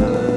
Christmas.